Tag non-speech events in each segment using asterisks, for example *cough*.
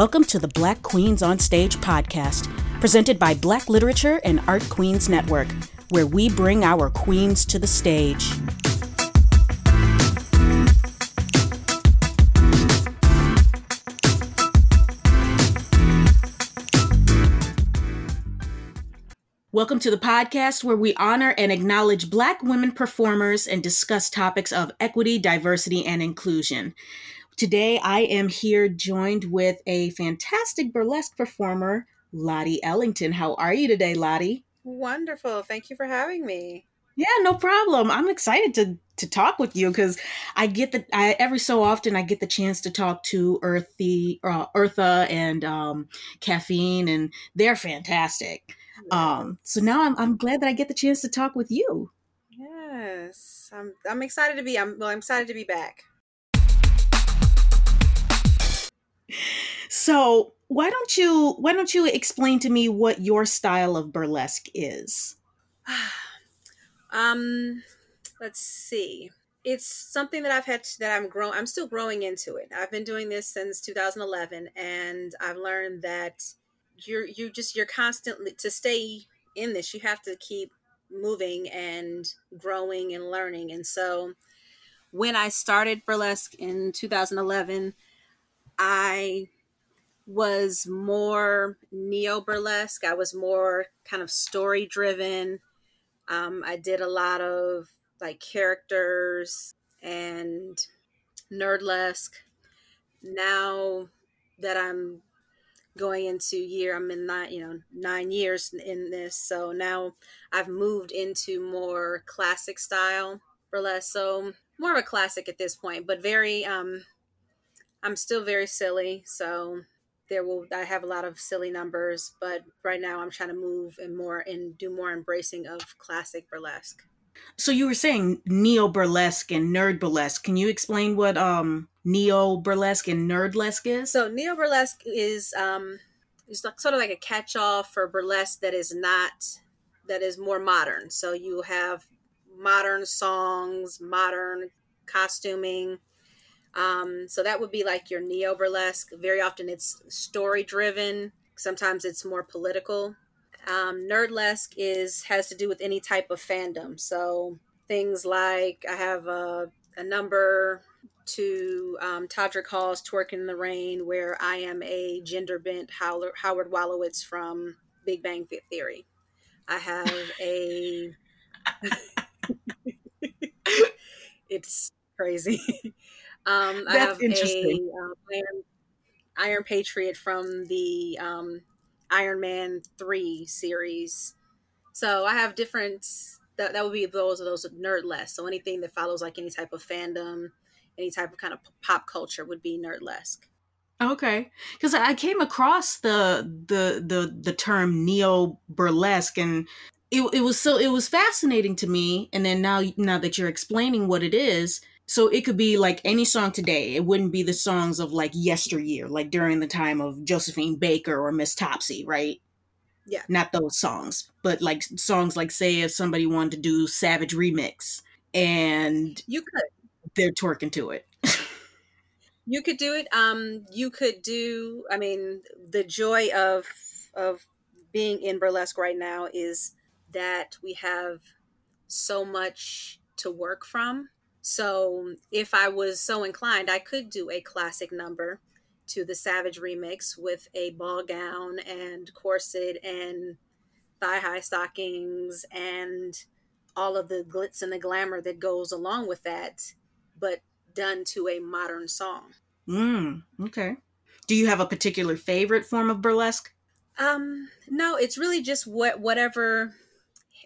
Welcome to the Black Queens on Stage podcast, presented by Black Literature and Art Queens Network, where we bring our queens to the stage. Welcome to the podcast where we honor and acknowledge Black women performers and discuss topics of equity, diversity, and inclusion. Today, I am here joined with a fantastic burlesque performer, Lottie Ellington. How are you today, Lottie? Wonderful. Thank you for having me. Yeah, no problem. I'm excited to to talk with you because I get the I every so often I get the chance to talk to Earthy, uh, Eartha and um, Caffeine, and they're fantastic. Um, so now I'm I'm glad that I get the chance to talk with you. Yes, I'm I'm excited to be. I'm well. I'm excited to be back. So why don't you why don't you explain to me what your style of burlesque is? *sighs* um, let's see. It's something that I've had to, that I'm growing. I'm still growing into it. I've been doing this since 2011, and I've learned that you're you just you're constantly to stay in this. You have to keep moving and growing and learning. And so, when I started burlesque in 2011, I was more neo burlesque. I was more kind of story driven. Um, I did a lot of like characters and nerdlesque. Now that I'm going into year, I'm in nine, you know, nine years in this. So now I've moved into more classic style burlesque. So more of a classic at this point, but very, um, I'm still very silly. So there will I have a lot of silly numbers, but right now I'm trying to move and more and do more embracing of classic burlesque. So you were saying neo burlesque and nerd burlesque. Can you explain what um neo burlesque and nerdlesque is? So neo burlesque is um is like, sort of like a catch-all for burlesque that is not that is more modern. So you have modern songs, modern costuming, um, so that would be like your neo burlesque. Very often it's story driven. Sometimes it's more political. Um, nerdlesque is has to do with any type of fandom. So things like I have a, a number to um, Todrick Hall's "Twerking in the Rain," where I am a gender bent Howard, Howard Wolowitz from Big Bang Theory. I have a. *laughs* *laughs* it's crazy. *laughs* Um, I have a uh, Iron, Iron, Patriot from the um, Iron Man three series. So I have different. That, that would be those of those nerdlesque. So anything that follows like any type of fandom, any type of kind of pop culture would be nerdlesque. Okay, because I came across the the the the term neo burlesque and it, it was so it was fascinating to me and then now now that you're explaining what it is so it could be like any song today. It wouldn't be the songs of like yesteryear, like during the time of Josephine Baker or Miss Topsy, right? Yeah. Not those songs, but like songs like say if somebody wanted to do Savage remix and you could they're twerking to it. *laughs* you could do it. Um you could do I mean the joy of of being in burlesque right now is that we have so much to work from so if I was so inclined, I could do a classic number to the Savage remix with a ball gown and corset and thigh high stockings and all of the glitz and the glamour that goes along with that, but done to a modern song. Mm, okay. Do you have a particular favorite form of burlesque? Um, no, it's really just what whatever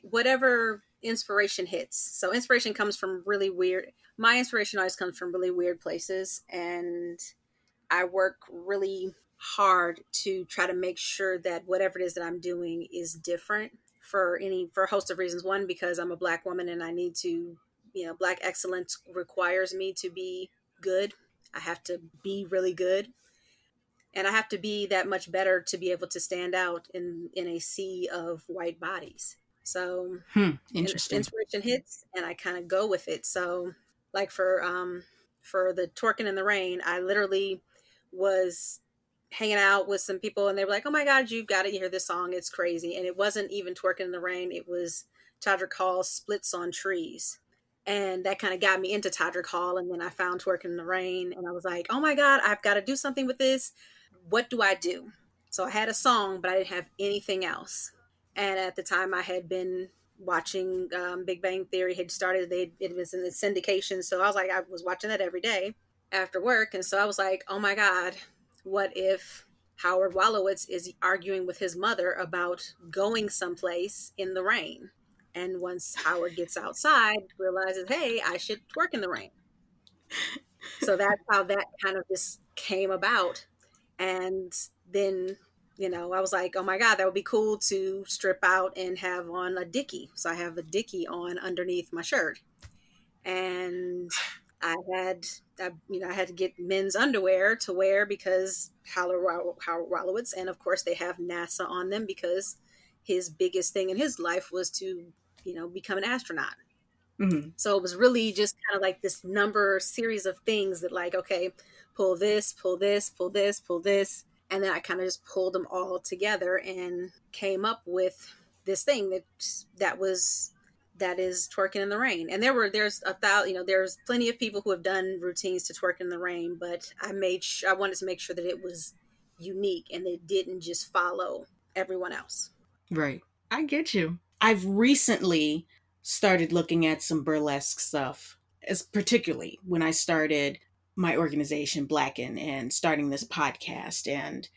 whatever inspiration hits. So inspiration comes from really weird. My inspiration always comes from really weird places, and I work really hard to try to make sure that whatever it is that I'm doing is different for any for a host of reasons. One, because I'm a black woman and I need to, you know, black excellence requires me to be good. I have to be really good. And I have to be that much better to be able to stand out in in a sea of white bodies. So hmm, interesting. Inspiration hits, and I kind of go with it. So, like for um for the twerking in the rain, I literally was hanging out with some people and they were like, "Oh my God, you've got to hear this song! It's crazy!" And it wasn't even "Twerking in the Rain"; it was Todrick Hall's "Splits on Trees." And that kind of got me into Todrick Hall. And then I found Twerking in the Rain, and I was like, "Oh my God, I've got to do something with this. What do I do?" So I had a song, but I didn't have anything else. And at the time, I had been watching um, Big Bang Theory. Had started; they it was in the syndication, so I was like, I was watching that every day after work, and so I was like, "Oh my God, what if Howard Wolowitz is arguing with his mother about going someplace in the rain?" And once Howard gets outside, realizes, "Hey, I should work in the rain." so that's how that kind of just came about, and then you know, I was like, oh my God, that would be cool to strip out and have on a dicky. So I have a dicky on underneath my shirt. And *sighs* I had, I, you know, I had to get men's underwear to wear because Howard, Wolowitz, and of course they have NASA on them because his biggest thing in his life was to, you know, become an astronaut. Mm-hmm. So it was really just kind of like this number series of things that, like, okay, pull this, pull this, pull this, pull this and then I kind of just pulled them all together and came up with this thing that that was that is twerking in the rain. And there were there's a thousand you know there's plenty of people who have done routines to twerk in the rain, but I made sh- I wanted to make sure that it was unique and it didn't just follow everyone else. Right. I get you. I've recently started looking at some burlesque stuff, as particularly when I started my organization Blacken and starting this podcast and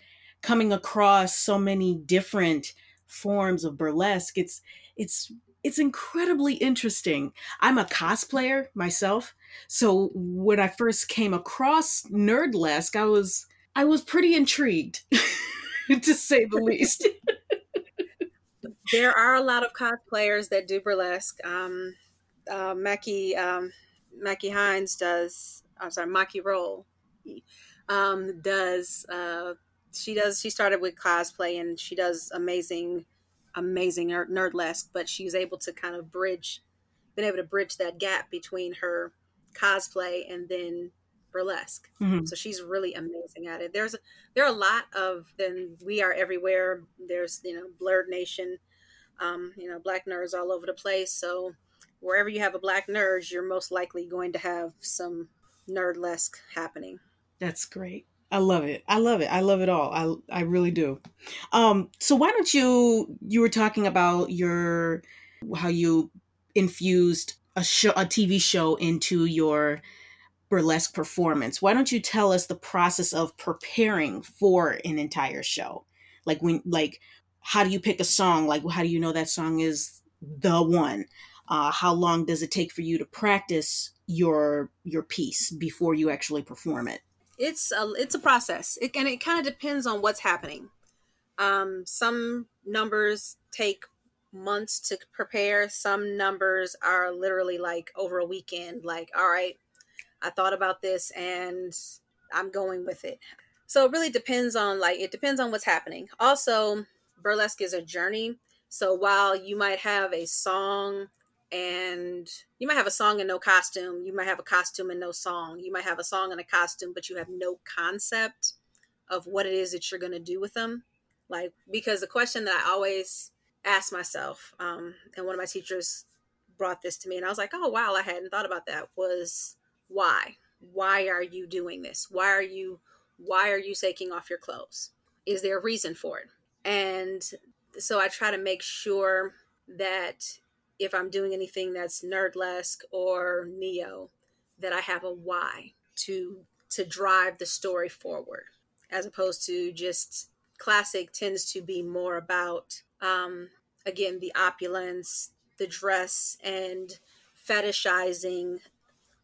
coming across so many different forms of burlesque it's it's it's incredibly interesting. I'm a cosplayer myself, so when I first came across nerdlesque, I was I was pretty intrigued, *laughs* to say the least. *laughs* there are a lot of cosplayers that do burlesque. Um, uh, Mackie um, Mackie Hines does I'm sorry, Maki Roll um, does. Uh, she does. She started with cosplay, and she does amazing, amazing nerdlesque. But she's able to kind of bridge, been able to bridge that gap between her cosplay and then burlesque. Mm-hmm. So she's really amazing at it. There's there are a lot of then we are everywhere. There's you know Blerd Nation, um, you know black nerds all over the place. So wherever you have a black nerd, you're most likely going to have some nerdlesque happening. That's great. I love it. I love it. I love it all. I I really do. Um so why don't you you were talking about your how you infused a show a TV show into your burlesque performance. Why don't you tell us the process of preparing for an entire show? Like when like how do you pick a song? Like how do you know that song is the one? Uh, how long does it take for you to practice your your piece before you actually perform it? It's a it's a process. It, and it kind of depends on what's happening. Um, some numbers take months to prepare. Some numbers are literally like over a weekend like all right i thought about this and i'm going with it. So it really depends on like it depends on what's happening. Also burlesque is a journey. So while you might have a song and you might have a song and no costume. You might have a costume and no song. You might have a song and a costume, but you have no concept of what it is that you're going to do with them. Like, because the question that I always ask myself, um, and one of my teachers brought this to me, and I was like, oh, wow, I hadn't thought about that, was why? Why are you doing this? Why are you why are you taking off your clothes? Is there a reason for it? And so I try to make sure that if I'm doing anything that's nerdlesque or neo, that I have a why to to drive the story forward, as opposed to just classic tends to be more about um, again the opulence, the dress, and fetishizing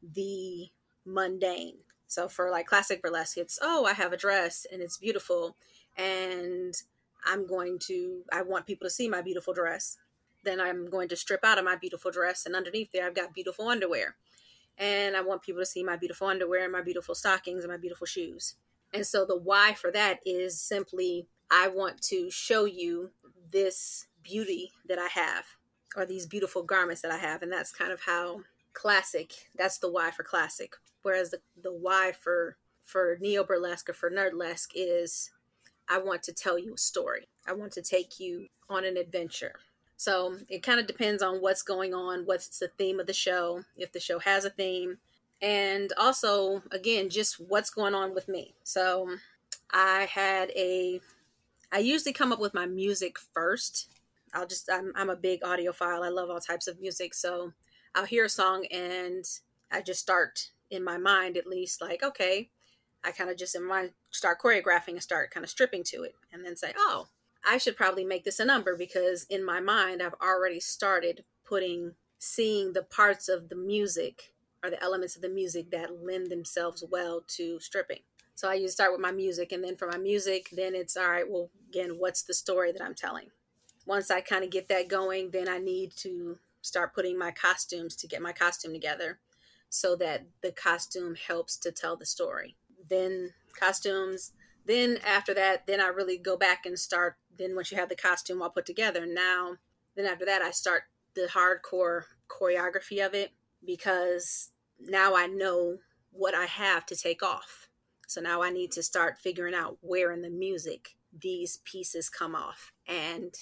the mundane. So for like classic burlesque, it's oh I have a dress and it's beautiful, and I'm going to I want people to see my beautiful dress then I'm going to strip out of my beautiful dress, and underneath there, I've got beautiful underwear. And I want people to see my beautiful underwear and my beautiful stockings and my beautiful shoes. And so the why for that is simply I want to show you this beauty that I have, or these beautiful garments that I have. And that's kind of how classic, that's the why for classic. Whereas the, the why for for neo burlesque or for nerdlesque is I want to tell you a story. I want to take you on an adventure. So it kind of depends on what's going on, what's the theme of the show, if the show has a theme, and also, again, just what's going on with me. So I had a, I usually come up with my music first. I'll just, I'm, I'm a big audiophile. I love all types of music. So I'll hear a song and I just start in my mind, at least, like, okay, I kind of just in my start choreographing and start kind of stripping to it and then say, oh, I should probably make this a number because in my mind, I've already started putting, seeing the parts of the music or the elements of the music that lend themselves well to stripping. So I usually start with my music, and then for my music, then it's all right. Well, again, what's the story that I'm telling? Once I kind of get that going, then I need to start putting my costumes to get my costume together, so that the costume helps to tell the story. Then costumes. Then after that, then I really go back and start. Then once you have the costume all put together, now then after that I start the hardcore choreography of it because now I know what I have to take off. So now I need to start figuring out where in the music these pieces come off and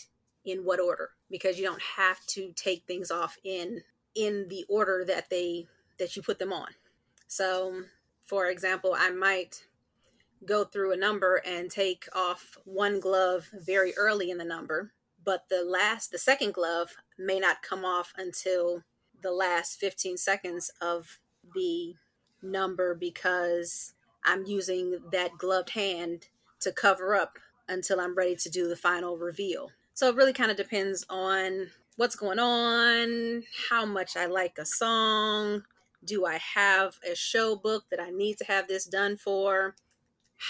in what order because you don't have to take things off in in the order that they that you put them on. So, for example, I might go through a number and take off one glove very early in the number, but the last the second glove may not come off until the last 15 seconds of the number because I'm using that gloved hand to cover up until I'm ready to do the final reveal. So it really kind of depends on what's going on, how much I like a song, do I have a show book that I need to have this done for,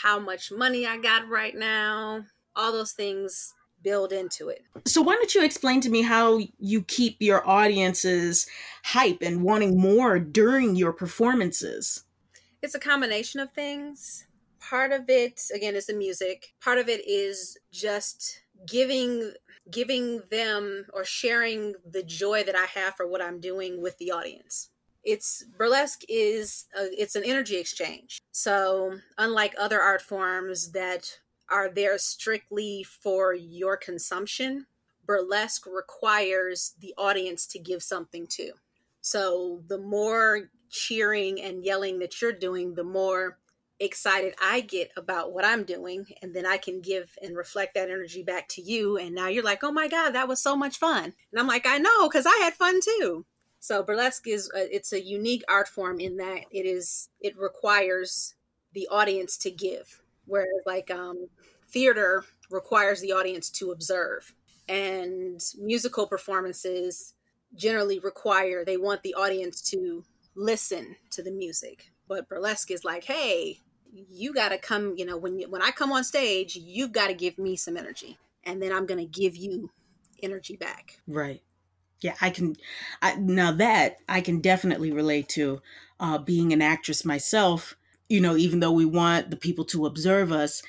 how much money I got right now, all those things build into it. So why don't you explain to me how you keep your audiences hype and wanting more during your performances? It's a combination of things. Part of it again is the music. Part of it is just giving giving them or sharing the joy that I have for what I'm doing with the audience. It's burlesque is a, it's an energy exchange. So unlike other art forms that are there strictly for your consumption, burlesque requires the audience to give something too. So the more cheering and yelling that you're doing, the more excited I get about what I'm doing. And then I can give and reflect that energy back to you. And now you're like, oh my God, that was so much fun. And I'm like, I know, because I had fun too. So burlesque is a, it's a unique art form in that it is it requires the audience to give. Whereas like um, theater requires the audience to observe. And musical performances generally require they want the audience to listen to the music. But burlesque is like hey you got to come you know when when i come on stage you've got to give me some energy and then i'm going to give you energy back. Right yeah i can I, now that i can definitely relate to uh, being an actress myself you know even though we want the people to observe us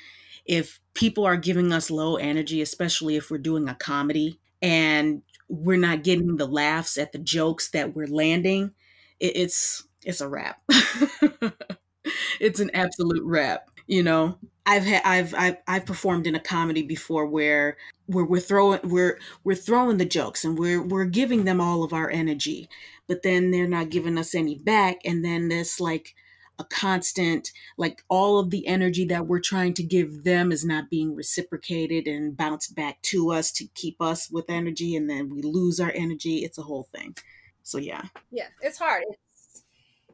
if people are giving us low energy, especially if we're doing a comedy and we're not getting the laughs at the jokes that we're landing, it, it's it's a wrap. *laughs* it's an absolute wrap. You know, I've had I've, I've I've performed in a comedy before where where we're throwing we're we're throwing the jokes and we're we're giving them all of our energy, but then they're not giving us any back, and then this like a constant like all of the energy that we're trying to give them is not being reciprocated and bounced back to us to keep us with energy. And then we lose our energy. It's a whole thing. So yeah. Yeah it's hard. It's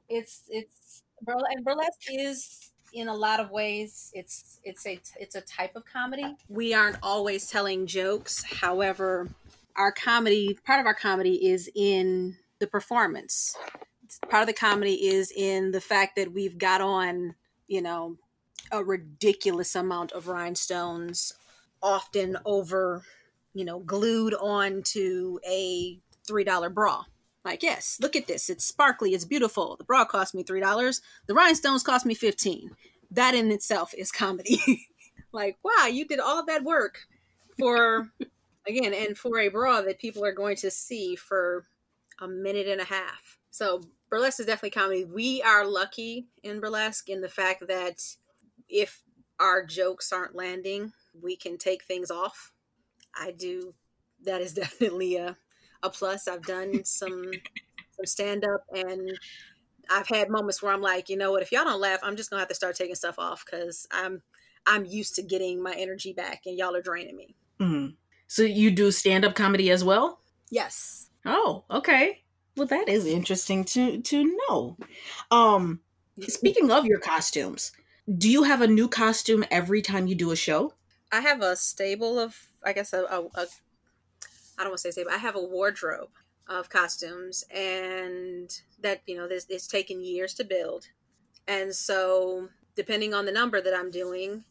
it's it's and burlesque is in a lot of ways it's it's a it's a type of comedy. We aren't always telling jokes. However our comedy part of our comedy is in the performance. Part of the comedy is in the fact that we've got on, you know, a ridiculous amount of rhinestones, often over, you know, glued onto a $3 bra. Like, yes, look at this. It's sparkly, it's beautiful. The bra cost me $3. The rhinestones cost me 15. That in itself is comedy. *laughs* like, wow, you did all that work for *laughs* again and for a bra that people are going to see for a minute and a half. So burlesque is definitely comedy. We are lucky in burlesque in the fact that if our jokes aren't landing, we can take things off. I do. That is *laughs* definitely a a plus. I've done some some stand up and I've had moments where I'm like, you know what, if y'all don't laugh, I'm just gonna have to start taking stuff off because I'm I'm used to getting my energy back and y'all are draining me. Mm-hmm. So you do stand up comedy as well? Yes. Oh, okay. Well, that is interesting to to know. Um, speaking of your costumes, do you have a new costume every time you do a show? I have a stable of, I guess, a, a, a I don't want to say stable. I have a wardrobe of costumes, and that you know, this it's taken years to build, and so depending on the number that I'm doing,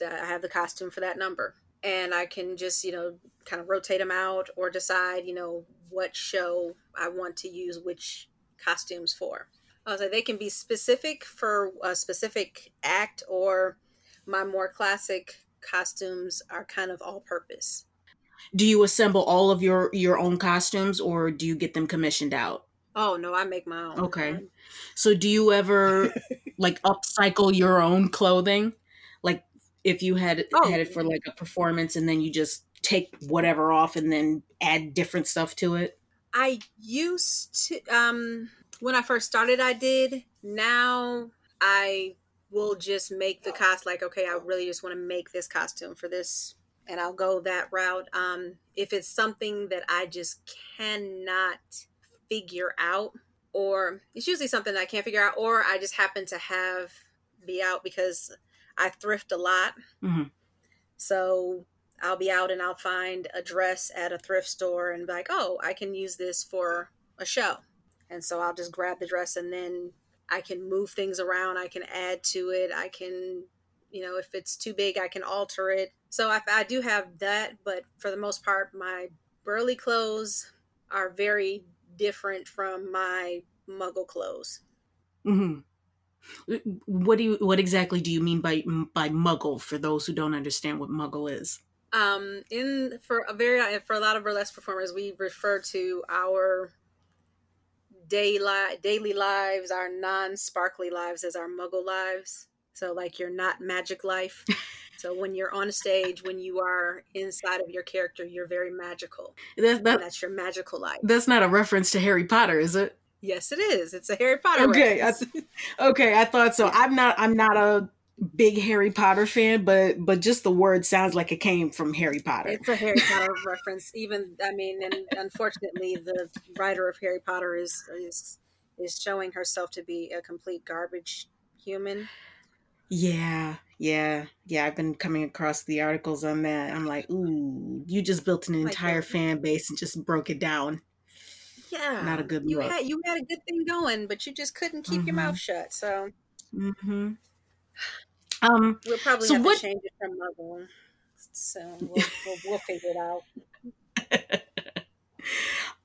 that I have the costume for that number, and I can just you know kind of rotate them out or decide you know what show I want to use which costumes for. I was like, they can be specific for a specific act, or my more classic costumes are kind of all purpose. Do you assemble all of your your own costumes, or do you get them commissioned out? Oh no, I make my own. Okay. So do you ever *laughs* like upcycle your own clothing? Like if you had oh. had it for like a performance and then you just take whatever off and then add different stuff to it? I used to um when I first started I did. Now I will just make the cost like okay, I really just want to make this costume for this and I'll go that route. Um if it's something that I just cannot figure out or it's usually something I can't figure out or I just happen to have be out because I thrift a lot. Mm-hmm. So I'll be out and I'll find a dress at a thrift store and be like, oh, I can use this for a show. And so I'll just grab the dress and then I can move things around. I can add to it. I can, you know, if it's too big, I can alter it. So I, I do have that, but for the most part, my burly clothes are very different from my muggle clothes. Mm-hmm. What do you? What exactly do you mean by by muggle? For those who don't understand what muggle is um in for a very for a lot of burlesque performers we refer to our daily daily lives our non-sparkly lives as our muggle lives so like your not magic life *laughs* so when you're on a stage when you are inside of your character you're very magical. That, that, that's your magical life. that's not a reference to harry potter is it? Yes it is. It's a harry potter okay I, okay i thought so. I'm not i'm not a big Harry Potter fan, but but just the word sounds like it came from Harry Potter. It's a Harry Potter *laughs* reference. Even I mean, and unfortunately, the writer of Harry Potter is is is showing herself to be a complete garbage human. Yeah, yeah, yeah. I've been coming across the articles on that. I'm like, ooh, you just built an entire fan base and just broke it down. Yeah, not a good you look. Had, you had a good thing going, but you just couldn't keep mm-hmm. your mouth shut. So. Mm-hmm. Um, we'll probably so have what, to change it from Muggle. So *laughs* we'll, we'll, we'll figure it out.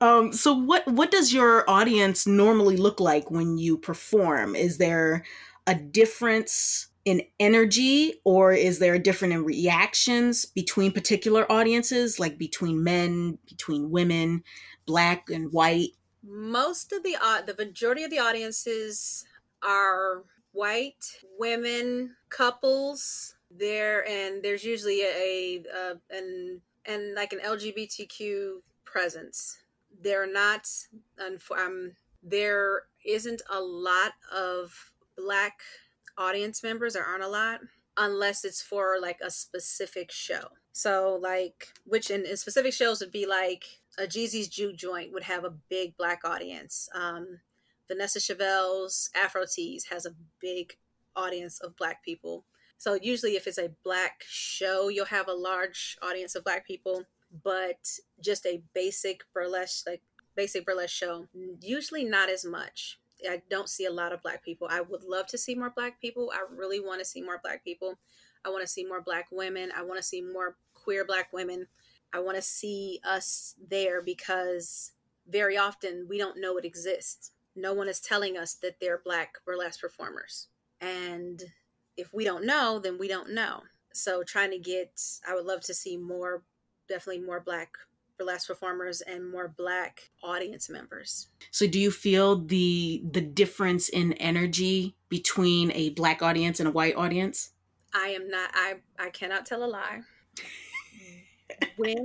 *laughs* um, so what what does your audience normally look like when you perform? Is there a difference in energy or is there a different in reactions between particular audiences like between men between women black and white? Most of the uh, the majority of the audiences are white women couples. There and there's usually a, a an and like an lgbtq presence. They're not um, there isn't a lot of black audience members there aren't a lot unless it's for like a specific show so like which in, in specific shows would be like a jeezy's juke joint would have a big black audience um Vanessa Chevelle's Afro Tees has a big audience of Black people. So usually, if it's a Black show, you'll have a large audience of Black people. But just a basic burlesque, like basic burlesque show, usually not as much. I don't see a lot of Black people. I would love to see more Black people. I really want to see more Black people. I want to see more Black women. I want to see more queer Black women. I want to see us there because very often we don't know it exists no one is telling us that they're black burlesque performers. And if we don't know, then we don't know. So trying to get, I would love to see more, definitely more black burlesque performers and more black audience members. So do you feel the the difference in energy between a black audience and a white audience? I am not I I cannot tell a lie. *laughs* when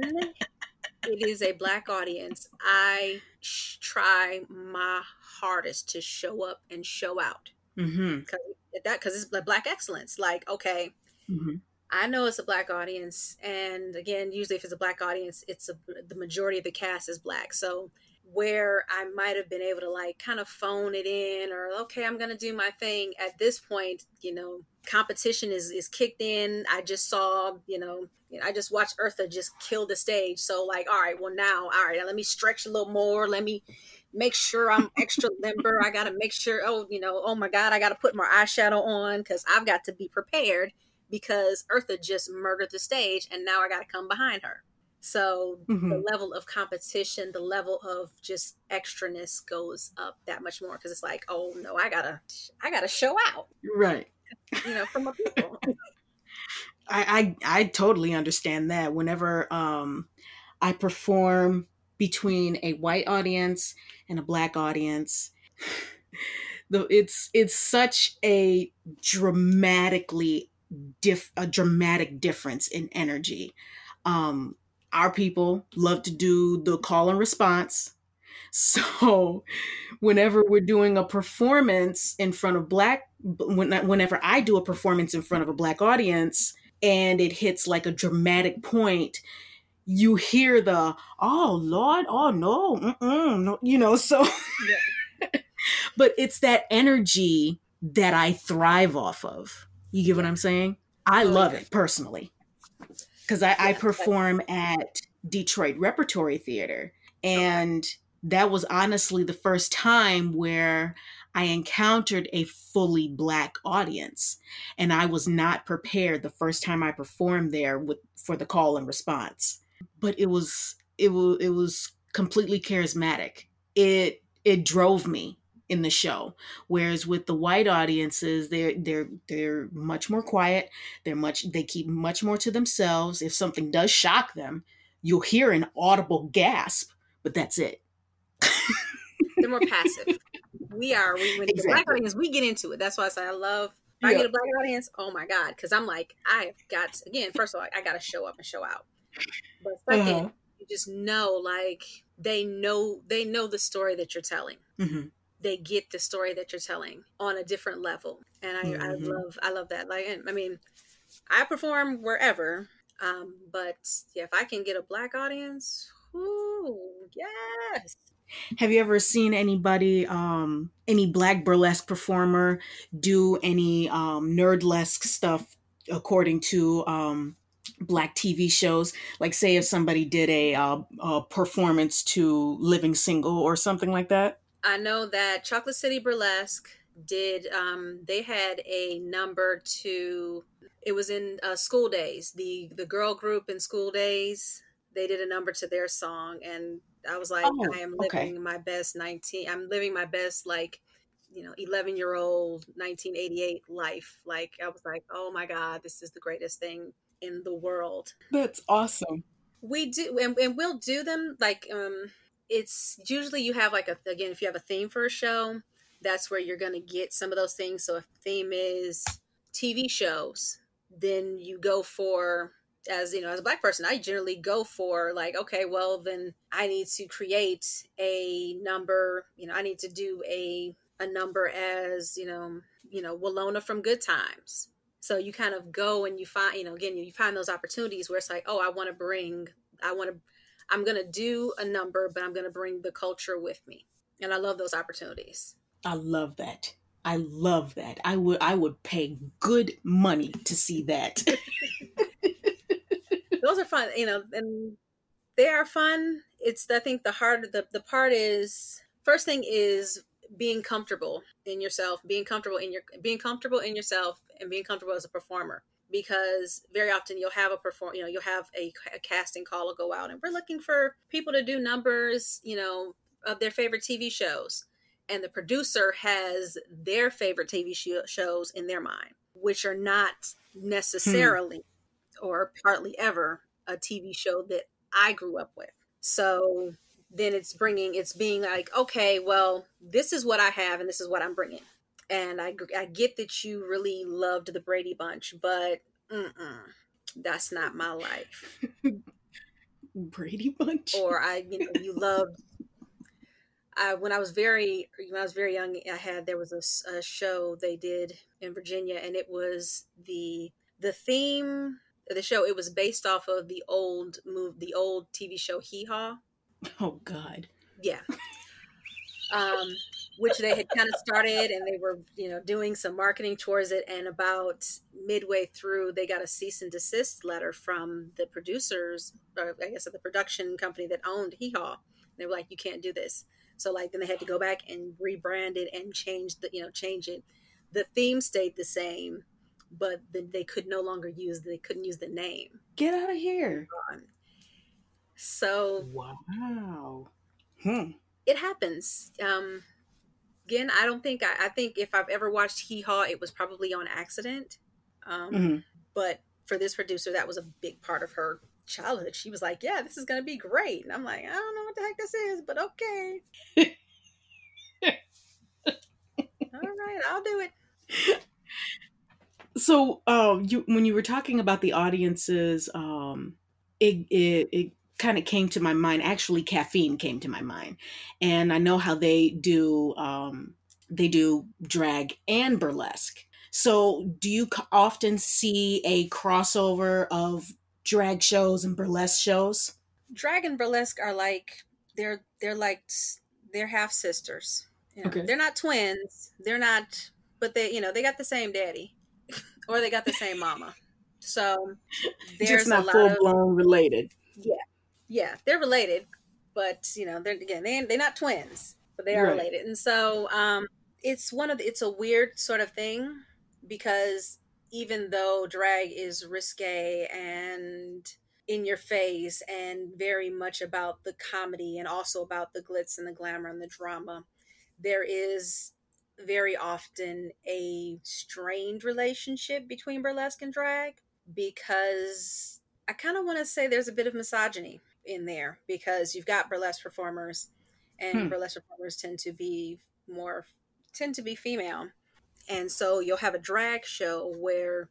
it is a black audience, I sh- try my hardest to show up and show out. Mm-hmm. Cause that because it's black excellence. Like, okay, Mm-hmm. I know it's a black audience, and again, usually if it's a black audience, it's a, the majority of the cast is black. So where I might have been able to like kind of phone it in, or okay, I'm gonna do my thing. At this point, you know, competition is is kicked in. I just saw, you know, I just watched Eartha just kill the stage. So like, all right, well now, all right, now let me stretch a little more. Let me make sure I'm extra limber. I gotta make sure. Oh, you know, oh my God, I gotta put more eyeshadow on because I've got to be prepared because Eartha just murdered the stage and now I got to come behind her. So Mhm. the level of competition, the level of just extraness goes up that much more because it's like, oh no, I gotta, I gotta show out, Right. you know, from my people. *laughs* I, I I totally understand that. Whenever um I perform between a white audience and a black audience, *sighs* the it's it's such a dramatically diff a dramatic difference in energy. Um our people love to do the call and response. So *laughs* whenever we're doing a performance in front of black whenever I do a performance in front of a black audience, and it hits like a dramatic point, you hear the "Oh Lord, oh no, mm-mm, no," you know. So, *laughs* but it's that energy that I thrive off of. You get what I'm saying? I Oh, love it personally because I, I Yeah, perform at Detroit Repertory Theater, and that was honestly the first time where I encountered a fully black audience and I was not prepared the first time I performed there with for the call and response. But it was it was it was completely charismatic. It it drove me in the show. Whereas with the white audiences, they're they're they're much more quiet. They're much they keep much more to themselves. If something does shock them, you'll hear an audible gasp, but that's it. they're more passive. We are. We, when the black audience, we get into it. That's why I say I love. If I get a black audience, oh my god, because I'm like, I've got again. First of all, I got to show up and show out. But 2nd Uh-huh. you just know, like they know they know the story that you're telling. Mhm. They get the story that you're telling on a different level, and I, I Mhm. love I love that. Like, I mean, I perform wherever, um, but yeah, if I can get a black audience, whoo, yes. Have you ever seen anybody, um, any black burlesque performer do any um, nerdlesque stuff according to um, black TV shows? Like, say, if somebody did a, uh, a performance to Living Single or something like that? I know that Chocolate City Burlesque did. Um, they had a number to. It was in uh, School Daze. The the girl group in School Daze. They did a number to their song, and I was like, Oh, I am okay. living my best nineteen. I'm living my best like, you know, eleven year old nineteen eighty eight life. Like I was like, oh my god, this is the greatest thing in the world That's awesome. we do and, and we'll do them like um it's usually you have like a again if you have a theme for a show that's where you're going to get some of those things. So if theme is tv shows then you go for as you know as a black person i generally go for like okay well then i need to create a number you know i need to do a a number as you know you know Willona from good times. So you kind of go and you find you know again you find those opportunities where it's like oh i want to bring i want to i'm going to do a number but i'm going to bring the culture with me and i love those opportunities I love that. I love that. I would I would pay good money to see that. *laughs* those are fun you know and they are fun it's i think the hard the, the part is first thing is being comfortable in yourself being comfortable in your being comfortable in yourself and being comfortable as a performer because very often you'll have a perform you know you'll have a, a casting call will go out and we're looking for people to do numbers you know of their favorite tv shows and the producer has their favorite tv sh- shows in their mind which are not necessarily or partly ever a TV show that I grew up with. So then it's bringing, it's being like, okay, well, this is what I have and this is what I'm bringing. And I, I get that you really loved the Brady Bunch, but. That's not my life. *laughs* Brady Bunch. Or I, you know, you loved. I when I was very when I was very young, I had there was a, a show they did in Virginia, and it was the the theme of the show. It was based off of the old move, the old TV show Hee Haw. Oh God. Yeah. um, which they had kind of started and they were, you know, doing some marketing towards it. And about midway through, they got a cease and desist letter from the producers, or I guess of the production company that owned Hee Haw. They were like, you can't do this. So like then they had to go back and rebrand it and change the, you know, change it. The theme stayed the same, but then they could no longer use, they couldn't use the name. Get out of here. So wow. Hmm. It happens. Um, again, I don't think I, I, think if I've ever watched Hee Haw, it was probably on accident. Um, mm-hmm. But for this producer, that was a big part of her childhood. She was like, "Yeah, this is going to be great," and I'm like, "I don't know what the heck this is, but okay." *laughs* All right, I'll do it. So, um, you when you were talking about the audiences, um, it, it, it kind of came to my mind. Actually, caffeine came to my mind, and I know how they do um, they do drag and burlesque. So, do you often see a crossover of drag shows and burlesque shows? Drag and burlesque are like they're they're like they're half sisters. You know, okay. They're not twins. They're not, but they you know they got the same daddy, *laughs* or they got the same mama. So there's just not full blown related. Yeah, yeah, they're related, but you know, they're again, they they're not twins, but they are right. related. And so, um, it's one of the, it's a weird sort of thing because even though drag is risque and in your face and very much about the comedy and also about the glitz and the glamour and the drama, there is very often a strained relationship between burlesque and drag because I kind of want to say there's a bit of misogyny in there because you've got burlesque performers and hmm. burlesque performers tend to be more tend to be female. And so you'll have a drag show where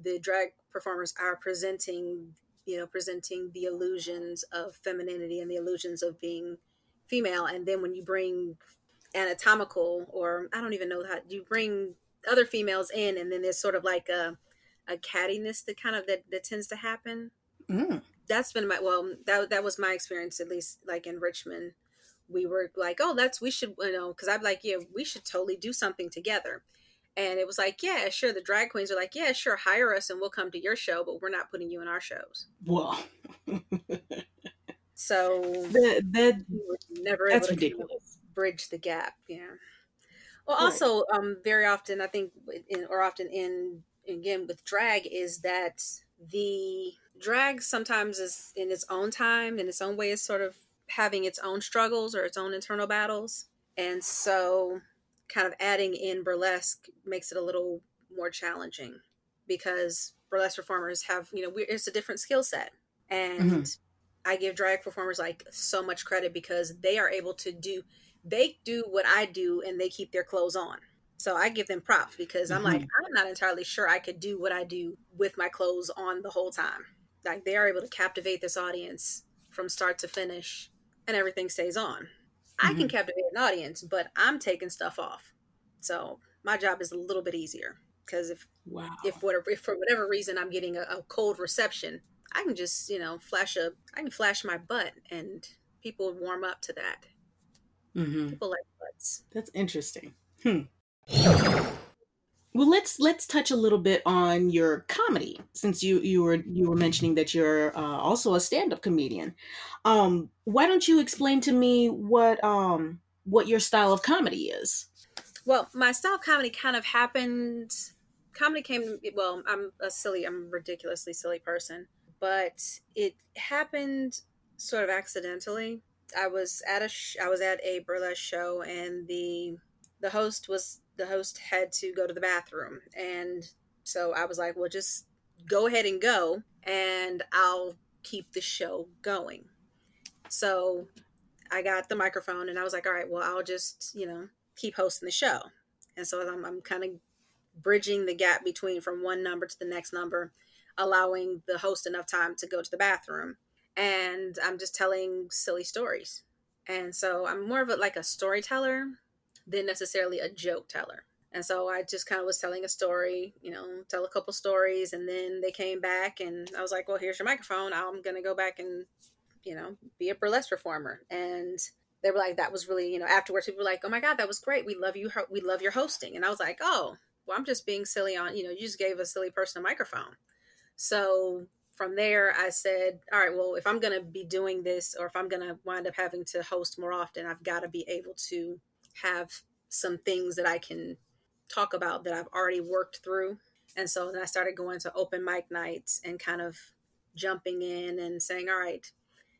the drag performers are presenting you know presenting the illusions of femininity and the illusions of being female. And then when you bring anatomical or i don't even know how you bring other females in and then there's sort of like a a cattiness that kind of that, that tends to happen. Mm that's been my well that that was my experience at least like in Richmond. We were like, oh, that's we should you know because I'm like, yeah, we should totally do something together. And it was like, yeah, sure. The drag queens are like, yeah, sure, hire us and we'll come to your show, but we're not putting you in our shows. Well, *laughs* so that, that we never that's ridiculous. bridge the gap. Yeah. Well, right. also, um, very often I think, in, or often in again with drag, is that the drag sometimes is in its own time, in its own way, is sort of having its own struggles or its own internal battles. And so, kind of adding in burlesque makes it a little more challenging because burlesque performers have, you know, it's a different skill set. And mm-hmm. I give drag performers like so much credit because they are able to do, they do what I do and they keep their clothes on. So I give them props because I'm mm-hmm. like, I'm not entirely sure I could do what I do with my clothes on the whole time like they are able to captivate this audience from start to finish and everything stays on. Mm-hmm. I can mm-hmm. captivate an audience, but I'm taking stuff off. So my job is a little bit easier because if wow. if whatever if for whatever reason I'm getting a, a, cold reception, I can just you know flash a I can flash my butt and people warm up to that. Mm-hmm. People like butts. That's interesting. Hmm. Well, let's let's touch a little bit on your comedy, since you you were you were mentioning that you're uh, also a stand up comedian. Um, why don't you explain to me what um what your style of comedy is? Well, my style of comedy kind of happened. Comedy came well. I'm a silly, I'm a ridiculously silly person, but it happened sort of accidentally. I was at a sh- I was at a burlesque show, and the the host was the host had to go to the bathroom. And so I was like, well, just go ahead and go, and I'll keep the show going. So I got the microphone and I was like, all right, well, I'll just, you know, keep hosting the show. And so I'm, I'm kind of bridging the gap between from one number to the next number. allowing the host enough time to go to the bathroom. And I'm just telling silly stories. And so I'm more of a, like a storyteller than necessarily a joke teller. And so I just kind of was telling a story, you know, tell a couple stories. And then they came back and I was like, well, here's your microphone. I'm to go back and, you know, be a burlesque performer. And they were like, that was really, you know, afterwards people were like, oh my God, that was great. We love you. We love your hosting. And I was like, oh, well, I'm just being silly on, you know, you just gave a silly person a microphone. So from there, I said, all right, well, if I'm to be doing this or if I'm to wind up having to host more often, I've got to be able to have some things that I can talk about that I've already worked through. And so then I started going to open mic nights and kind of jumping in and saying, all right,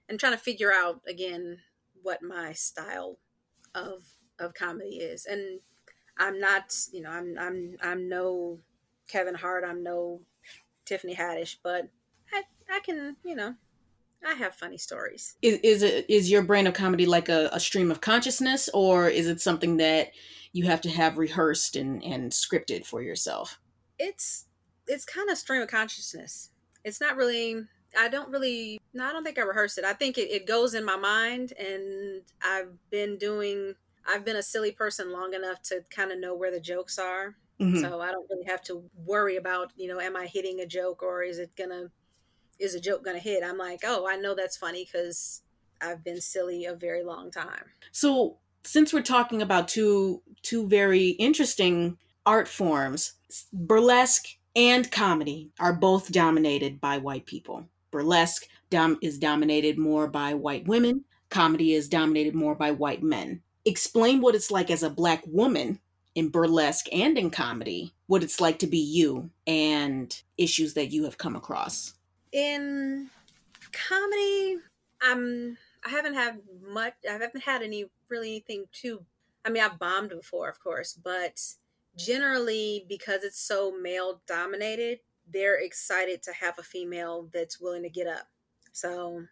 and trying to figure out again what my style of of comedy is. And I'm not, you know, I'm I'm I'm no Kevin Hart, I'm no Tiffany Haddish, but I I can, you know, I have funny stories. Is, is it is your brain of comedy like a, a stream of consciousness, or is it something that you have to have rehearsed and, and scripted for yourself? It's it's kind of stream of consciousness. It's not really I don't really no, I don't think I rehearsed it. I think it, it goes in my mind and I've been doing I've been a silly person long enough to kind of know where the jokes are. Mm-hmm. So I don't really have to worry about, you know, am I hitting a joke or is it gonna is a joke gonna hit? I'm like, oh, I know that's funny because I've been silly a very long time. So since we're talking about two two very interesting art forms, burlesque and comedy are both dominated by white people. Burlesque dom- is dominated more by white women. Comedy is dominated more by white men. Explain what it's like as a black woman in burlesque and in comedy, what it's like to be you and issues that you have come across. In comedy, I'm I haven't had much I haven't had any really anything too I mean I've bombed before, of course, but generally because it's so male dominated, they're excited to have a female that's willing to get up. So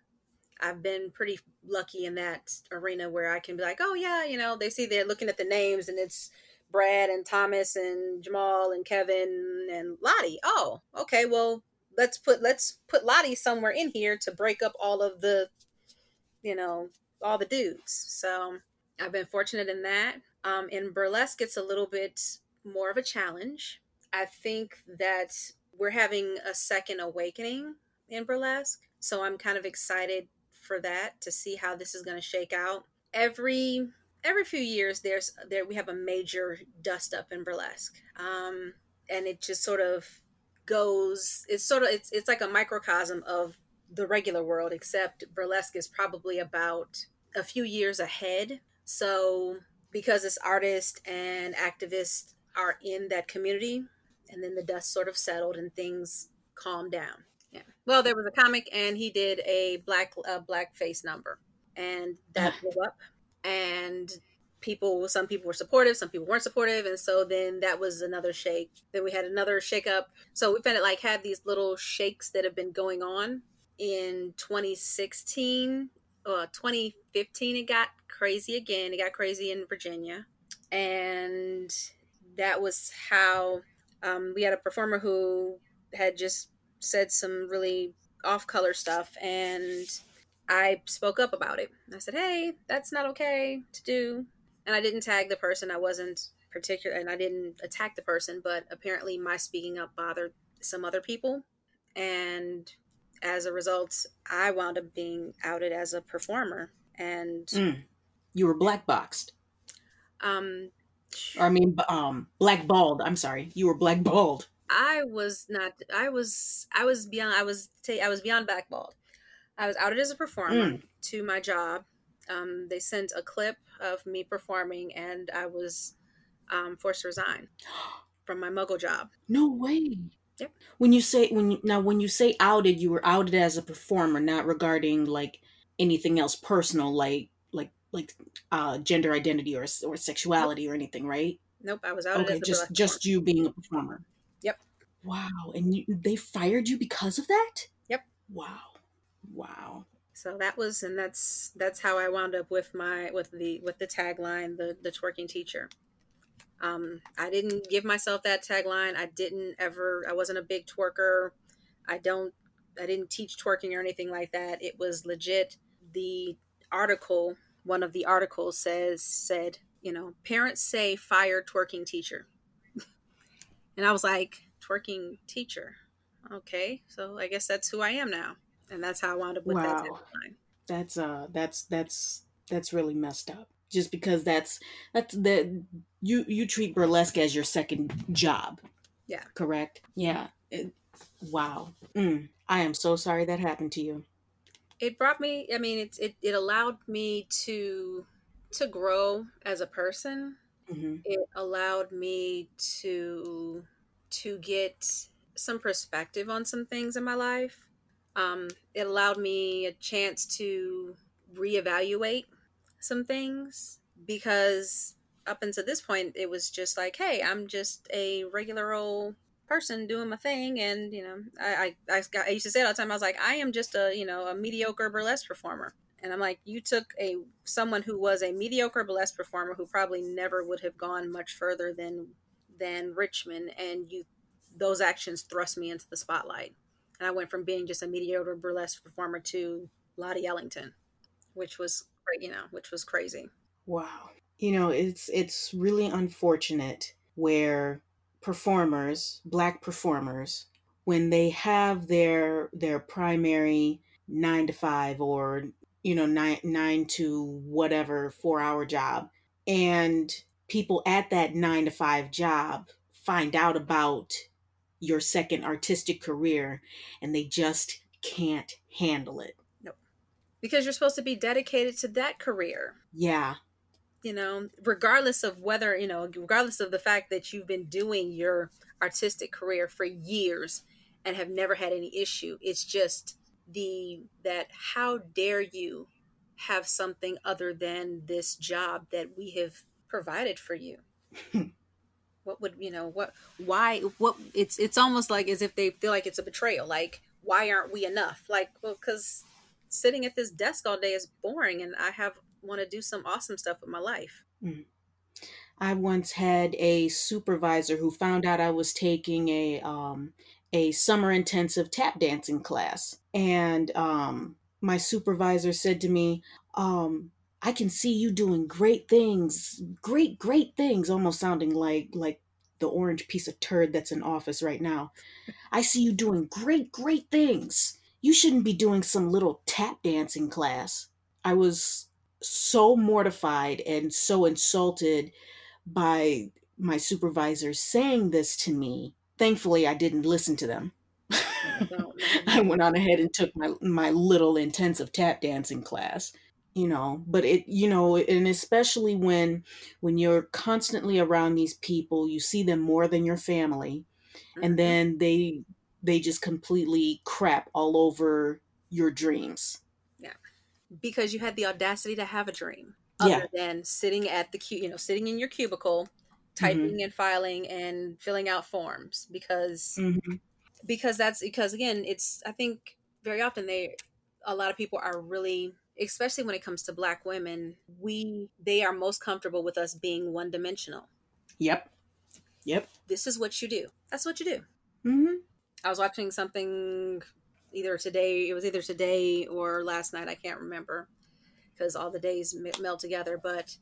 I've been pretty lucky in that arena where I can be like, oh yeah, you know, they see they're looking at the names and it's Brad and Thomas and Jamal and Kevin and Lottie. Oh, okay. Well, let's put let's put Lottie somewhere in here to break up all of the, you know, all the dudes. So I've been fortunate in that. Um, in burlesque, it's a little bit more of a challenge. I think that we're having a second awakening in burlesque, so I'm kind of excited for that to see how this is going to shake out. Every every few years there's there we have a major dust up in burlesque um, and it just sort of goes it's sort of it's, it's like a microcosm of the regular world except burlesque is probably about a few years ahead. So because this artist and activists are in that community and then the dust sort of settled and things calmed down. Yeah. Well there was a comic and he did a black uh, black face number and that blew up. And people some people were supportive some people weren't supportive and so then that was another shake then we had another shake up so we've been like had these little shakes that have been going on in 2016 uh, 2015 it got crazy again it got crazy in virginia and that was how um, we had a performer who had just said some really off color stuff and I spoke up about it. I said, "Hey, that's not okay to do." And I didn't tag the person. I wasn't particular and I didn't attack the person, but apparently my speaking up bothered some other people. And as a result, I wound up being outed as a performer and mm. you were blackboxed. Um or I mean um blackballed. I'm sorry. You were black blackballed. I was not I was I was beyond I was I was beyond blackballed. I was outed as a performer mm. to my job. Um, they sent a clip of me performing, and I was um, forced to resign *gasps* from my muggle job. No way. Yep. When you say when you, now when you say outed, you were outed as a performer, not regarding like anything else personal, like like like uh, gender identity or or sexuality nope. or anything, right? Nope, I was outed. Okay, just just you being a performer. Yep. Wow, and you, they fired you because of that? Yep. Wow. Wow. So that was, and that's that's how I wound up with my with the with the tagline, the the twerking teacher. Um, I didn't give myself that tagline. I didn't ever. I wasn't a big twerker. I don't I didn't teach twerking or anything like that. It was legit the article, one of the articles says said, you know, parents say fire twerking teacher. *laughs* and I was like, twerking teacher. Okay, so I guess that's who I am now. And that's how I wound up with wow. that tagline. That's uh that's that's that's really messed up. Just because that's that's the you you treat burlesque as your second job. Yeah. Correct? Yeah. It, wow. Mm. I am so sorry that happened to you it brought me i mean it, it, it allowed me to to grow as a person mm-hmm. it allowed me to to get some perspective on some things in my life um, it allowed me a chance to reevaluate some things because up until this point it was just like hey i'm just a regular old person doing my thing. And you know I, I i used to say all the time. I was like i am just a you know a mediocre burlesque performer. And i'm like you took a someone who was a mediocre burlesque performer who probably never would have gone much further than than richmond. And you those actions thrust me into the spotlight and i went from being just a mediocre burlesque performer to lottie ellington which was you know which was crazy. Wow. You know it's it's really unfortunate where performers, black performers, when they have their their primary nine to five or you know nine nine to whatever four hour job, and people at that nine to five job find out about your second artistic career and they just can't handle it. Nope. Because you're supposed to be dedicated to that career. Yeah you know, regardless of whether, you know, regardless of the fact that you've been doing your artistic career for years and have never had any issue, it's just the that how dare you have something other than this job that we have provided for you. *laughs* what would you know what why what it's it's almost like as if they feel like it's a betrayal like why aren't we enough like well because sitting at this desk all day is boring and i have want to do some awesome stuff with my life. Mm. I once had a supervisor who found out I was taking a um, a summer intensive tap dancing class, and um, my supervisor said to me, um, "I can see you doing great things, great great things," almost sounding like like the orange piece of turd that's in office right now. I see you doing great great things. You shouldn't be doing some little tap dancing class. I was so mortified and so insulted by my supervisors saying this to me. Thankfully, I didn't listen to them. I *laughs* went on ahead and took my my little intensive tap dancing class you know but it you know and especially when when you're constantly around these people you see them more than your family mm-hmm. and then they they just completely crap all over your dreams Yeah. because you had the audacity to have a dream other yeah. than sitting at the cu- you know sitting in your cubicle typing mm-hmm. and filing and filling out forms because mm-hmm. because that's because again it's i think very often they a lot of people are really especially when it comes to black women we they are most comfortable with us being one dimensional yep. Yep. This is what you do. That's what you do. Mm-hmm. i was watching something either today it was either today or last night i can't remember because all the days meld together but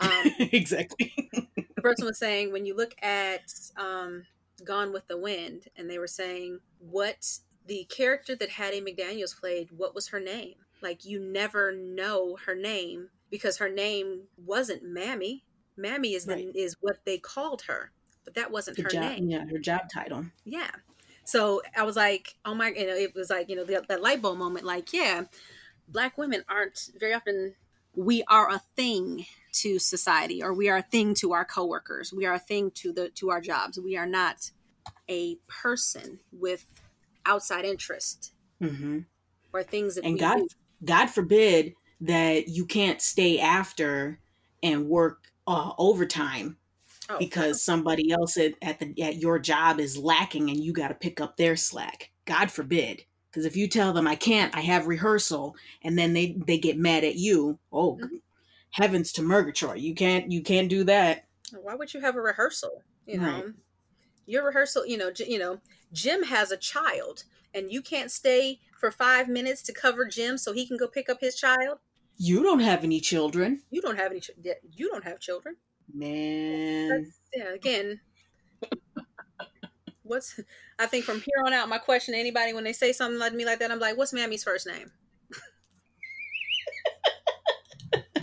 um, *laughs* exactly. *laughs* the person was saying when you look at um, gone with the wind and they were saying what the character that hattie mcdaniels played what was her name like you never know her name because her name wasn't mammy mammy is right. the, is what they called her but that wasn't the her job, name yeah her job title yeah so I was like, oh my, you know, it was like, you know, the, that light bulb moment, like, yeah, black women aren't very often, we are a thing to society or we are a thing to our coworkers. We are a thing to the, to our jobs. We are not a person with outside interest mm-hmm. or things that and God, do. God forbid that you can't stay after and work uh, overtime oh, because somebody else at, at the at your job is lacking and you got to pick up their slack. God forbid. Because if you tell them I can't, I have rehearsal, and then they they get mad at you. Oh, mm-hmm. heavens to Murgatroyd! You can't you can't do that. Why would you have a rehearsal? You know, your rehearsal. You know, you know, Jim has a child and you can't stay for five minutes to cover Jim so he can go pick up his child. You don't have any children. You don't have any. Ch- you don't have children. Man. Yeah. Again, *laughs* what's? I think from here on out, my question to anybody when they say something like me like that, I'm like, "What's Mammy's first name?"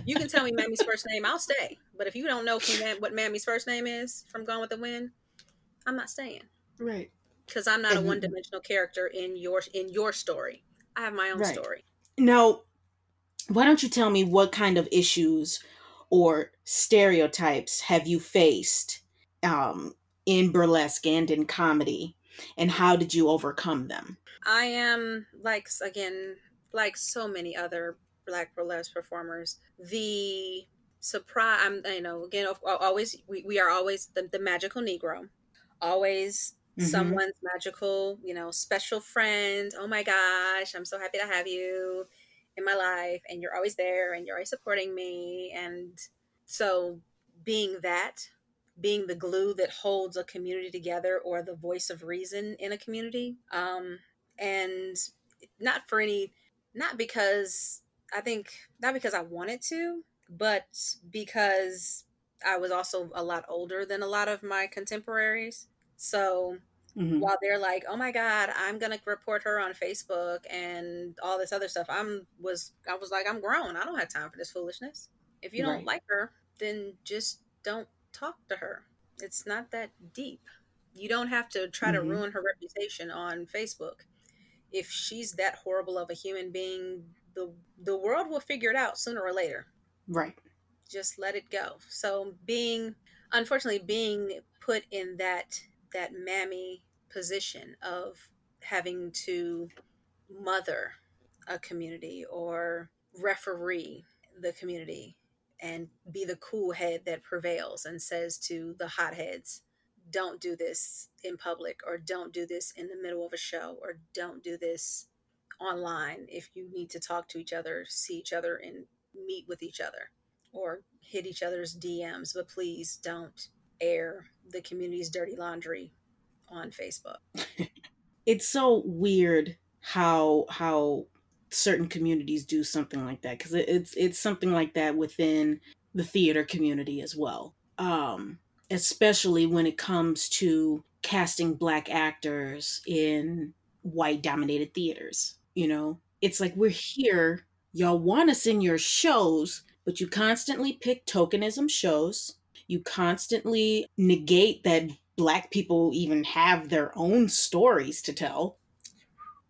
you can tell me Mammy's first name, I'll stay. But if you don't know what Mammy's first name is from Gone with the Wind, I'm not staying. Right. Because I'm not a one dimensional character in your in your story. I have my own right. story. Now, why don't you tell me what kind of issues or stereotypes have you faced um, in burlesque and in comedy, and how did you overcome them? I am like again, like so many other black burlesque performers the surprise i'm you know again always we, we are always the, the magical negro always mm-hmm. someone's magical you know special friend oh my gosh i'm so happy to have you in my life and you're always there and you're always supporting me and so being that being the glue that holds a community together or the voice of reason in a community um and not for any not because I think not because I wanted to, but because I was also a lot older than a lot of my contemporaries. So mm-hmm. while they're like, "Oh my god, I'm going to report her on Facebook and all this other stuff." I'm was I was like, "I'm grown. I don't have time for this foolishness. If you don't right. like her, then just don't talk to her. It's not that deep. You don't have to try mm-hmm. to ruin her reputation on Facebook. If she's that horrible of a human being, the the world will figure it out sooner or later. Right. Just let it go. So being unfortunately being put in that that mammy position of having to mother a community or referee the community and be the cool head that prevails and says to the hotheads, don't do this in public or don't do this in the middle of a show or don't do this online if you need to talk to each other, see each other, and meet with each other or hit each other's DMs. But please don't air the community's dirty laundry on Facebook. *laughs* it's so weird how how certain communities do something like that because it's it's something like that within the theater community as well um especially when it comes to casting black actors in white dominated theaters you know, it's like we're here. Y'all want us in your shows, but you constantly pick tokenism shows. You constantly negate that black people even have their own stories to tell.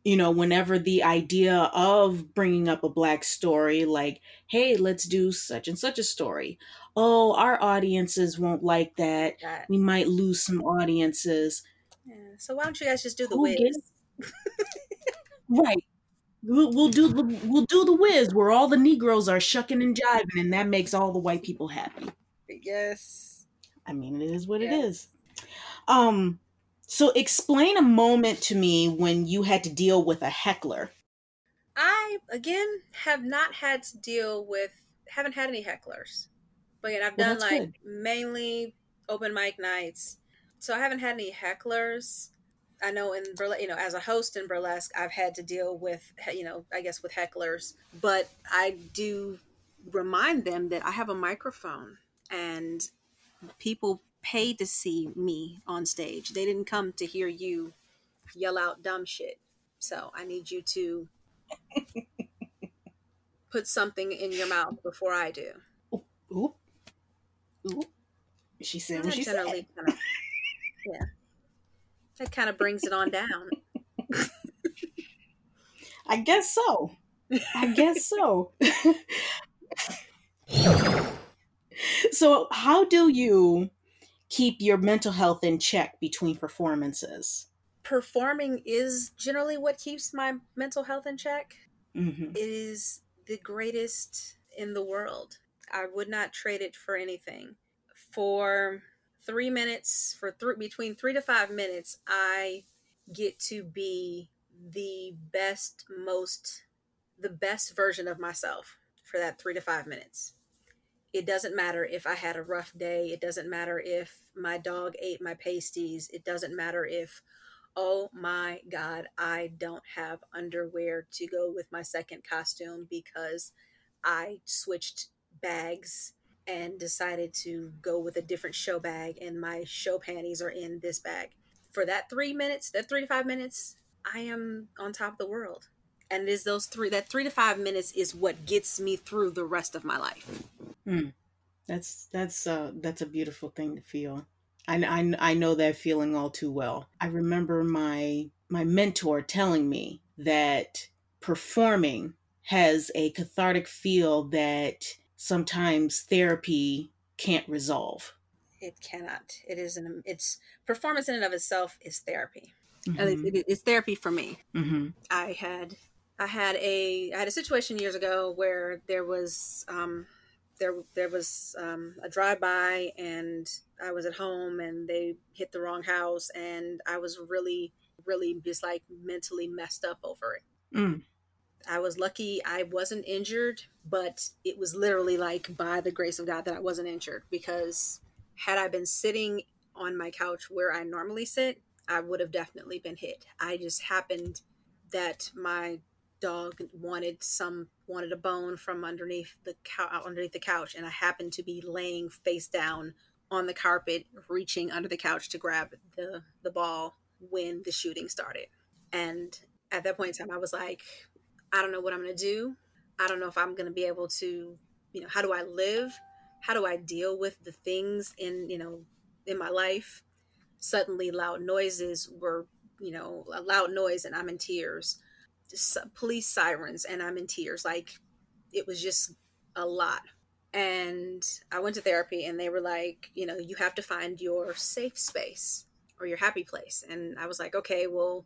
You know, whenever the idea of bringing up a black story, like, hey, let's do such and such a story. Oh, our audiences won't like that. We might lose some audiences. Yeah. So why don't you guys just do the Who Wiz? *laughs* right. We'll, we'll do the we'll do the whiz where all the Negroes are shucking and jiving, and that makes all the white people happy. Yes. I mean, it is what yes. it is. Um, so explain a moment to me when you had to deal with a heckler. I again have not had to deal with haven't had any hecklers, but again, I've well, done like good. mainly open mic nights, so I haven't had any hecklers. I know in burlesque, you know, as a host in burlesque, I've had to deal with, you know, I guess with hecklers, but I do remind them that I have a microphone and people pay to see me on stage. They didn't come to hear you yell out dumb shit. So I need you to *laughs* put something in your mouth before I do. Oop, oop, oop. She said what she said. Kind of, yeah that kind of brings it on down. I guess so. I guess so. *laughs* so, how do you keep your mental health in check between performances? Performing is generally what keeps my mental health in check. Mm-hmm. It is the greatest in the world. I would not trade it for anything. For three minutes for th- between three to five minutes i get to be the best most the best version of myself for that three to five minutes it doesn't matter if i had a rough day it doesn't matter if my dog ate my pasties it doesn't matter if oh my God, I don't have underwear to go with my second costume because I switched bags and decided to go with a different show bag, and my show panties are in this bag. For that three minutes, that three to five minutes, I am on top of the world. And it is those three, that three to five minutes is what gets me through the rest of my life. Hmm. That's that's uh that's a beautiful thing to feel. I, I, I know that feeling all too well. I remember my my mentor telling me that performing has a cathartic feel that sometimes therapy can't resolve. It cannot. It is an it's performance in and of itself is therapy. Mm-hmm. It, it, it's therapy for me. Mm-hmm. I had I had a I had a situation years ago where there was um, there there was um, a drive by and I was at home and they hit the wrong house and I was really really just like mentally messed up over it. Mm. I was lucky I wasn't injured, but it was literally like by the grace of God that I wasn't injured because had I been sitting on my couch where I normally sit, I would have definitely been hit. I just happened that my dog wanted some wanted a bone from underneath the couch underneath the couch and I happened to be laying face down on the carpet reaching under the couch to grab the the ball when the shooting started. And at that point in time I was like I don't know what I'm going to do. I don't know if I'm going to be able to, you know, how do I live? How do I deal with the things in, you know, in my life? Suddenly loud noises were, you know, a loud noise and I'm in tears police sirens and I'm in tears. Like it was just a lot. And I went to therapy and they were like, you know, you have to find your safe space or your happy place. And I was like, okay, well,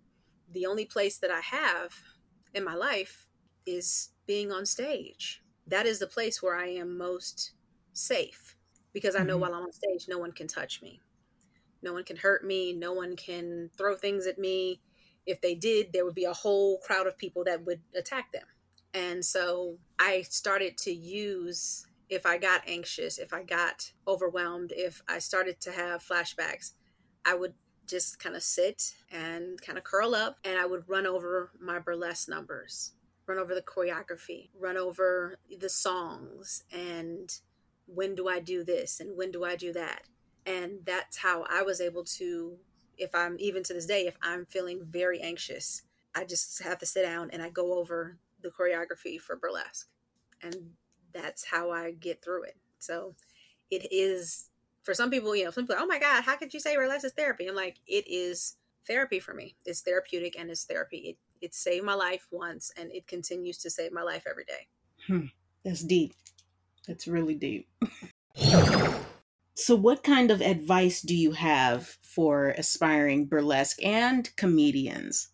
the only place that I have in my life is being on stage. That is the place where I am most safe because I know mm-hmm. while I'm on stage, no one can touch me. No one can hurt me. No one can throw things at me if they did, there would be a whole crowd of people that would attack them. And so I started to use, if I got anxious, if I got overwhelmed, if I started to have flashbacks, I would just kind of sit and kind of curl up and I would run over my burlesque numbers, run over the choreography, run over the songs, and when do I do this and when do I do that. And that's how I was able to if I'm even to this day, if I'm feeling very anxious, I just have to sit down and I go over the choreography for burlesque. And that's how I get through it. So it is for some people, you know, some people, oh my God, how could you say burlesque is therapy? I'm like, it is therapy for me. It's therapeutic and it's therapy. It it saved my life once and it continues to save my life every day. Hmm. That's deep. That's really deep. *laughs* So, what kind of advice do you have for aspiring burlesque and comedians?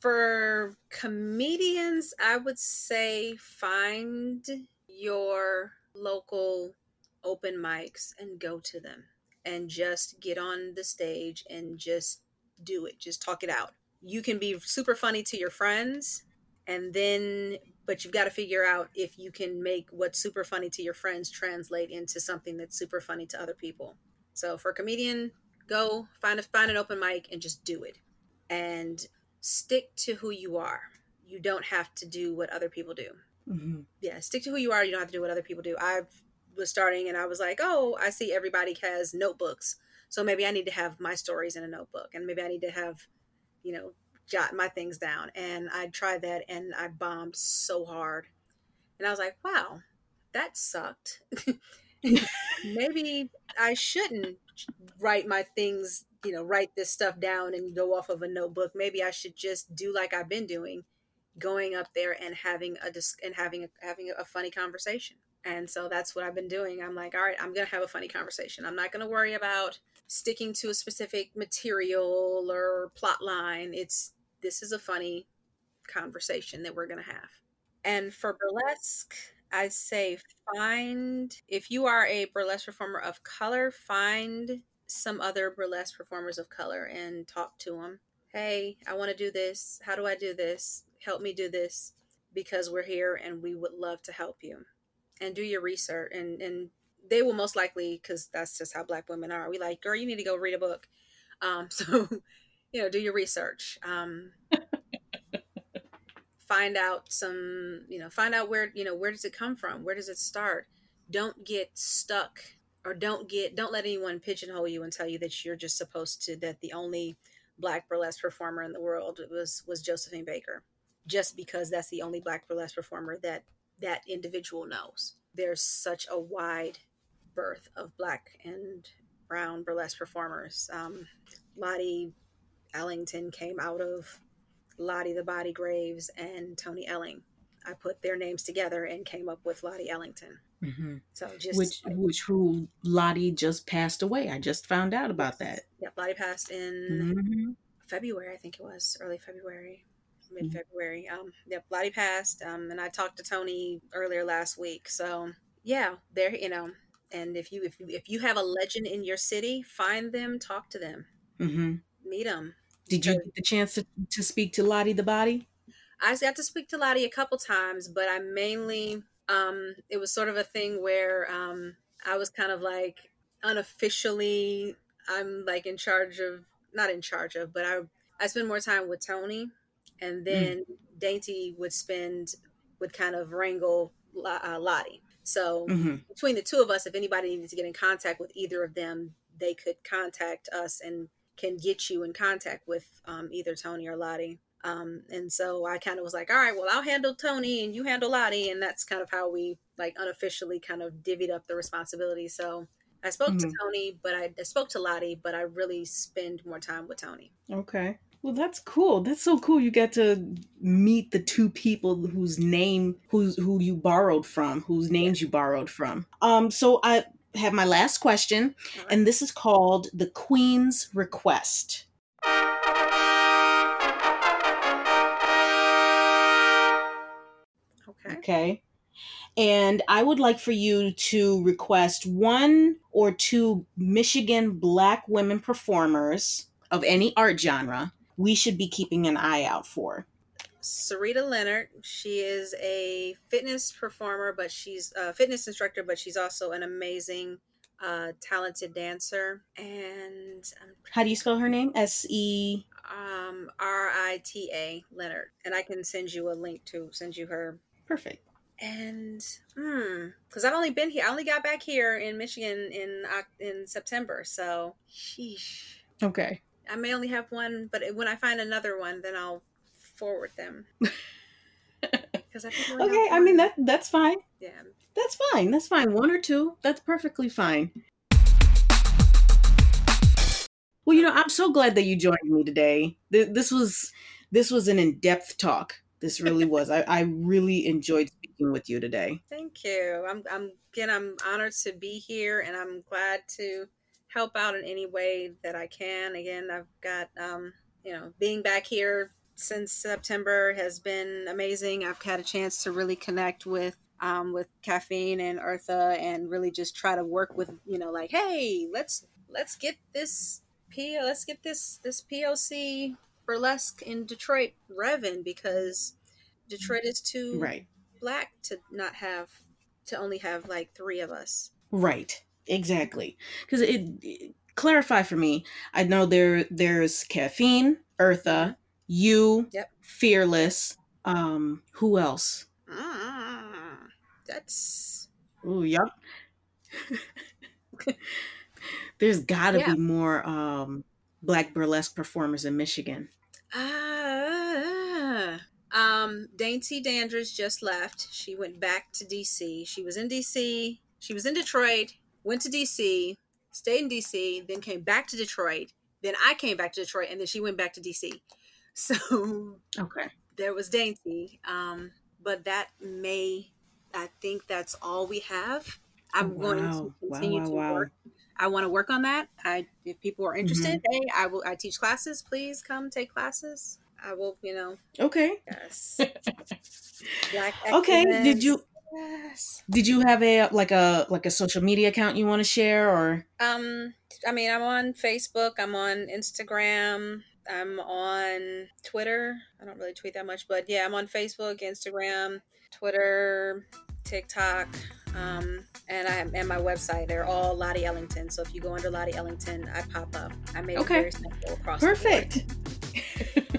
For comedians, I would say find your local open mics and go to them and just get on the stage and just do it. Just talk it out. You can be super funny to your friends and then but you've got to figure out if you can make what's super funny to your friends translate into something that's super funny to other people. So for a comedian, go find a find an open mic and just do it. And stick to who you are. You don't have to do what other people do. Mm-hmm. Yeah, stick to who you are. You don't have to do what other people do. I was starting and I was like, oh, I see everybody has notebooks. So maybe I need to have my stories in a notebook and maybe I need to have, you know, jot my things down. And I tried that and I bombed so hard. And I was like, wow, that sucked. *laughs* Maybe I shouldn't write my things, you know, write this stuff down and go off of a notebook. Maybe I should just do like I've been doing, going up there and having a and having a, having a funny conversation. And so that's what I've been doing. I'm like, all right, I'm going to have a funny conversation. I'm not going to worry about sticking to a specific material or plot line. It's this is a funny conversation that we're going to have. And for burlesque, I say find, if you are a burlesque performer of color, find some other burlesque performers of color and talk to them. Hey, I want to do this. How do I do this? Help me do this because we're here and we would love to help you. And do your research and and they will most likely because that's just how black women are. We like, girl, you need to go read a book. Um, *laughs* so you know, do your research. Um, *laughs* find out some, you know, find out where, you know, where does it come from? Where does it start? Don't get stuck or don't get, don't let anyone pigeonhole you and tell you that you're just supposed to, that the only black burlesque performer in the world was, was Josephine Baker, just because that's the only black burlesque performer that that individual knows. There's such a wide berth of black and brown burlesque performers. Um, Lottie Ellington came out of Lottie the Body Graves and Toni Elling. I put their names together and came up with Lottie Ellington. Mm-hmm. So just which which who Lottie just passed away. I just found out about that. Yeah, Lottie passed in Mhm. February, I think it was early February, mid February. Um, yep, Lottie passed. Um, and I talked to Toni earlier last week. So yeah, there, you know, and if you if you if you have a legend in your city, find them, talk to them, Mhm. Meet them. Did you get the chance to, to speak to Lottie the Body? I got to speak to Lottie a couple times, but I mainly um it was sort of a thing where um I was kind of like unofficially I'm like in charge of not in charge of, but I I spend more time with Toni and then Dainty would spend would kind of wrangle uh, Lottie. So hmm between the two of us, if anybody needed to get in contact with either of them, they could contact us and can get you in contact with um, either Toni or Lottie. Um, and so I kind of was like, all right, well, I'll handle Toni and you handle Lottie. And that's kind of how we like unofficially kind of divvied up the responsibility. So I spoke to Mhm. Toni, but I, I spoke to Lottie, but I really spend more time with Toni. Okay. Well, that's cool. That's so cool. You got to meet the two people whose name, who's who you borrowed from, whose names you borrowed from. Um. So I have my last question, right. and this is called the Queen's Request. Okay. Okay. And I would like for you to request one or two Michigan Black women performers of any art genre we should be keeping an eye out for. Sarita Leonard. She is a fitness performer, but she's a fitness instructor, but she's also an amazing, uh, talented dancer. And um, How do you spell her name? S E. um, R I T A Leonard. And I can send you a link to send you her. Perfect. And hmm, because I've only been here, I only got back here in Michigan in in September. So, sheesh. Okay. I may only have one, but when I find another one, then I'll forward them. *laughs* Because I think Okay. I mean that that's fine. Yeah. That's fine. That's fine. One or two. That's perfectly fine. Well, you know, I'm so glad that you joined me today. This was this was an in-depth talk. This really *laughs* was. I, I really enjoyed speaking with you today. Thank you. I'm, I'm again. I'm honored to be here, and I'm glad to help out in any way that I can. Again, I've got um, you know, being back here since September has been amazing. I've had a chance to really connect with um, with caffeine and Eartha, and really just try to work with you know, like, hey, let's let's get this P, let's get this this POC burlesque in Detroit revving because Detroit is too Right. black to not have to only have like three of us. Right. Exactly. Because it, it- clarify for me. I know there there's caffeine, Eartha, you, Yep. fearless. Um, who else? Ah, that's Ooh, yep. *laughs* There's got to Yeah. be more um, black burlesque performers in Michigan. ah. Um, Dainty Dandridge just left. She went back to DC. She was in DC. She was in Detroit. Went to DC. Stayed in DC. Then came back to Detroit. Then I came back to Detroit, and then she went back to DC. So Okay. there was Dainty. Um, but that may, I think that's all we have. I'm going to continue wow, to wow. work. I want to work on that. I, if people are interested, Mm-hmm. hey, I will. I teach classes. Please come take classes. I will. You know, Okay. yes. *laughs* Black Okay. Did you Yes. did you have a like a like a social media account you want to share or Um, I mean, I'm on Facebook. I'm on Instagram. I'm on Twitter. I don't really tweet that much, but yeah, I'm on Facebook, Instagram, Twitter, TikTok, um, and I and my website. They're all Lottie Ellington. So if you go under Lottie Ellington, I pop up. I made Okay. it very simple across. perfect? *laughs*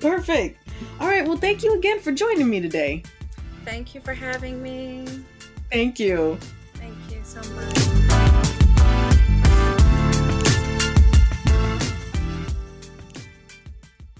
Perfect. All right. Well, thank you again for joining me today. Thank you for having me. Thank you. Thank you so much.